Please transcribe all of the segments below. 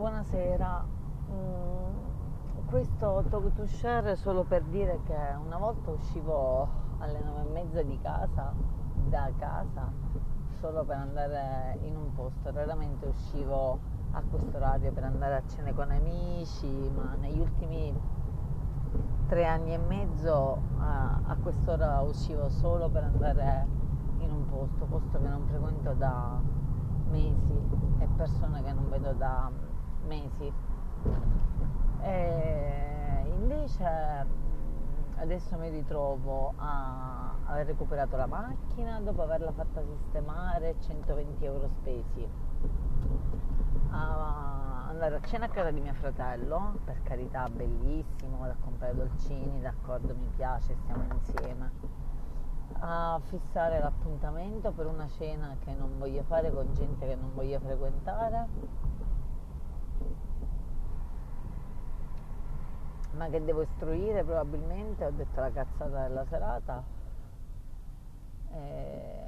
buonasera. Mm, questo talk to share solo per dire che una volta uscivo alle nove e mezza di casa, da casa, solo per andare in un posto. Raramente uscivo a questo orario per andare a cene con amici, ma negli ultimi tre anni e mezzo a, a quest'ora uscivo solo per andare in un posto, posto che non frequento da mesi e persone che non vedo da mesi. E invece adesso mi ritrovo a aver recuperato la macchina dopo averla fatta sistemare 120 euro spesi. A andare a cena a casa di mio fratello per carità bellissimo vado a comprare dolcini d'accordo mi piace stiamo insieme. A fissare l'appuntamento per una cena che non voglio fare con gente che non voglio frequentare ma che devo istruire probabilmente, ho detto la cazzata della serata. E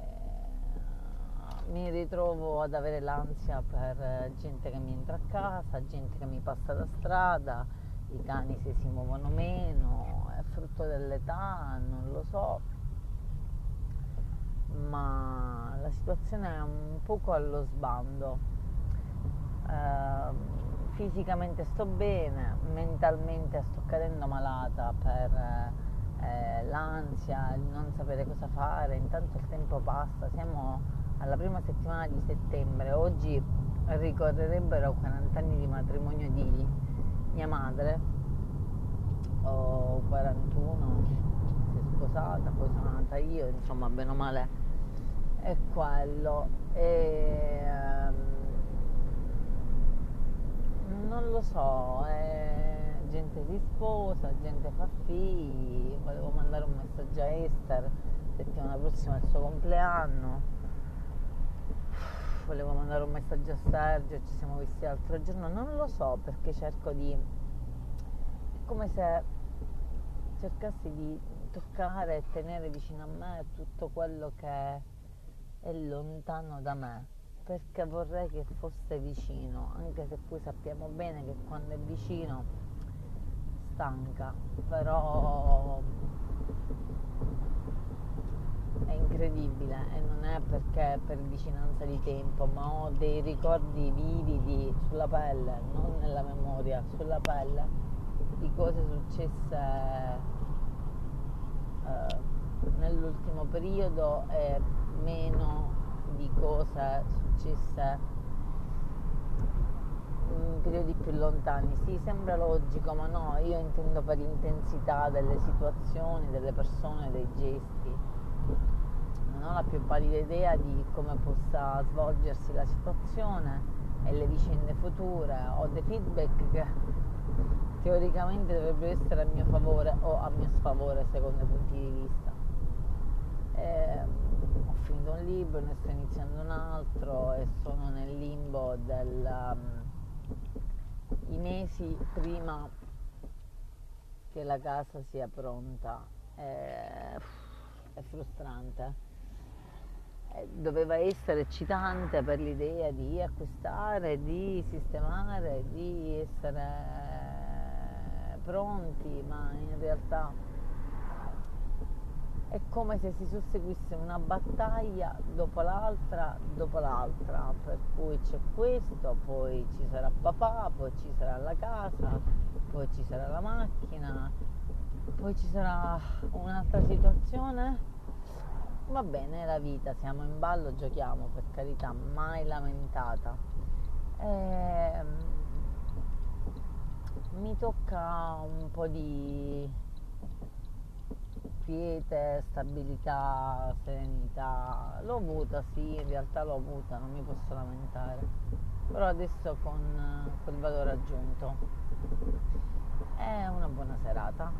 mi ritrovo ad avere l'ansia per gente che mi entra a casa, gente che mi passa da strada, i cani se si muovono meno, è frutto dell'età, non lo so, ma la situazione è un poco allo sbando. Eh, fisicamente sto bene, mentalmente sto cadendo malata per eh, l'ansia, il non sapere cosa fare, intanto il tempo passa, siamo alla prima settimana di settembre, oggi ricorrerebbero 40 anni di matrimonio di mia madre, ho 41, si è sposata, poi sono nata io, insomma bene o male è quello. E, ehm, non lo so, eh, gente si sposa, gente fa figli, volevo mandare un messaggio a Esther, settimana prossima è il suo compleanno, volevo mandare un messaggio a Sergio, ci siamo visti l'altro giorno, non lo so perché cerco di... è come se cercassi di toccare e tenere vicino a me tutto quello che è lontano da me perché vorrei che fosse vicino, anche se poi sappiamo bene che quando è vicino stanca, però è incredibile e non è perché per vicinanza di tempo, ma ho dei ricordi vividi sulla pelle, non nella memoria, sulla pelle, di cose successe eh, nell'ultimo periodo e meno di cose successe in periodi più lontani. Sì, sembra logico, ma no, io intendo per l'intensità delle situazioni, delle persone, dei gesti. Non ho la più pallida idea di come possa svolgersi la situazione e le vicende future. Ho dei feedback che teoricamente dovrebbero essere a mio favore o a mio sfavore secondo i punti di vista. Eh, finito un libro, ne sto iniziando un altro e sono nel limbo dei um, mesi prima che la casa sia pronta. È, è frustrante. Doveva essere eccitante per l'idea di acquistare, di sistemare, di essere pronti, ma in realtà è come se si susseguisse una battaglia dopo l'altra, dopo l'altra, per cui c'è questo, poi ci sarà papà, poi ci sarà la casa, poi ci sarà la macchina, poi ci sarà un'altra situazione. Va bene, la vita, siamo in ballo, giochiamo, per carità, mai lamentata. E, ehm, mi tocca un po' di quiete, stabilità, serenità. L'ho avuta, sì, in realtà l'ho avuta, non mi posso lamentare. Però adesso con quel valore aggiunto. È una buona serata.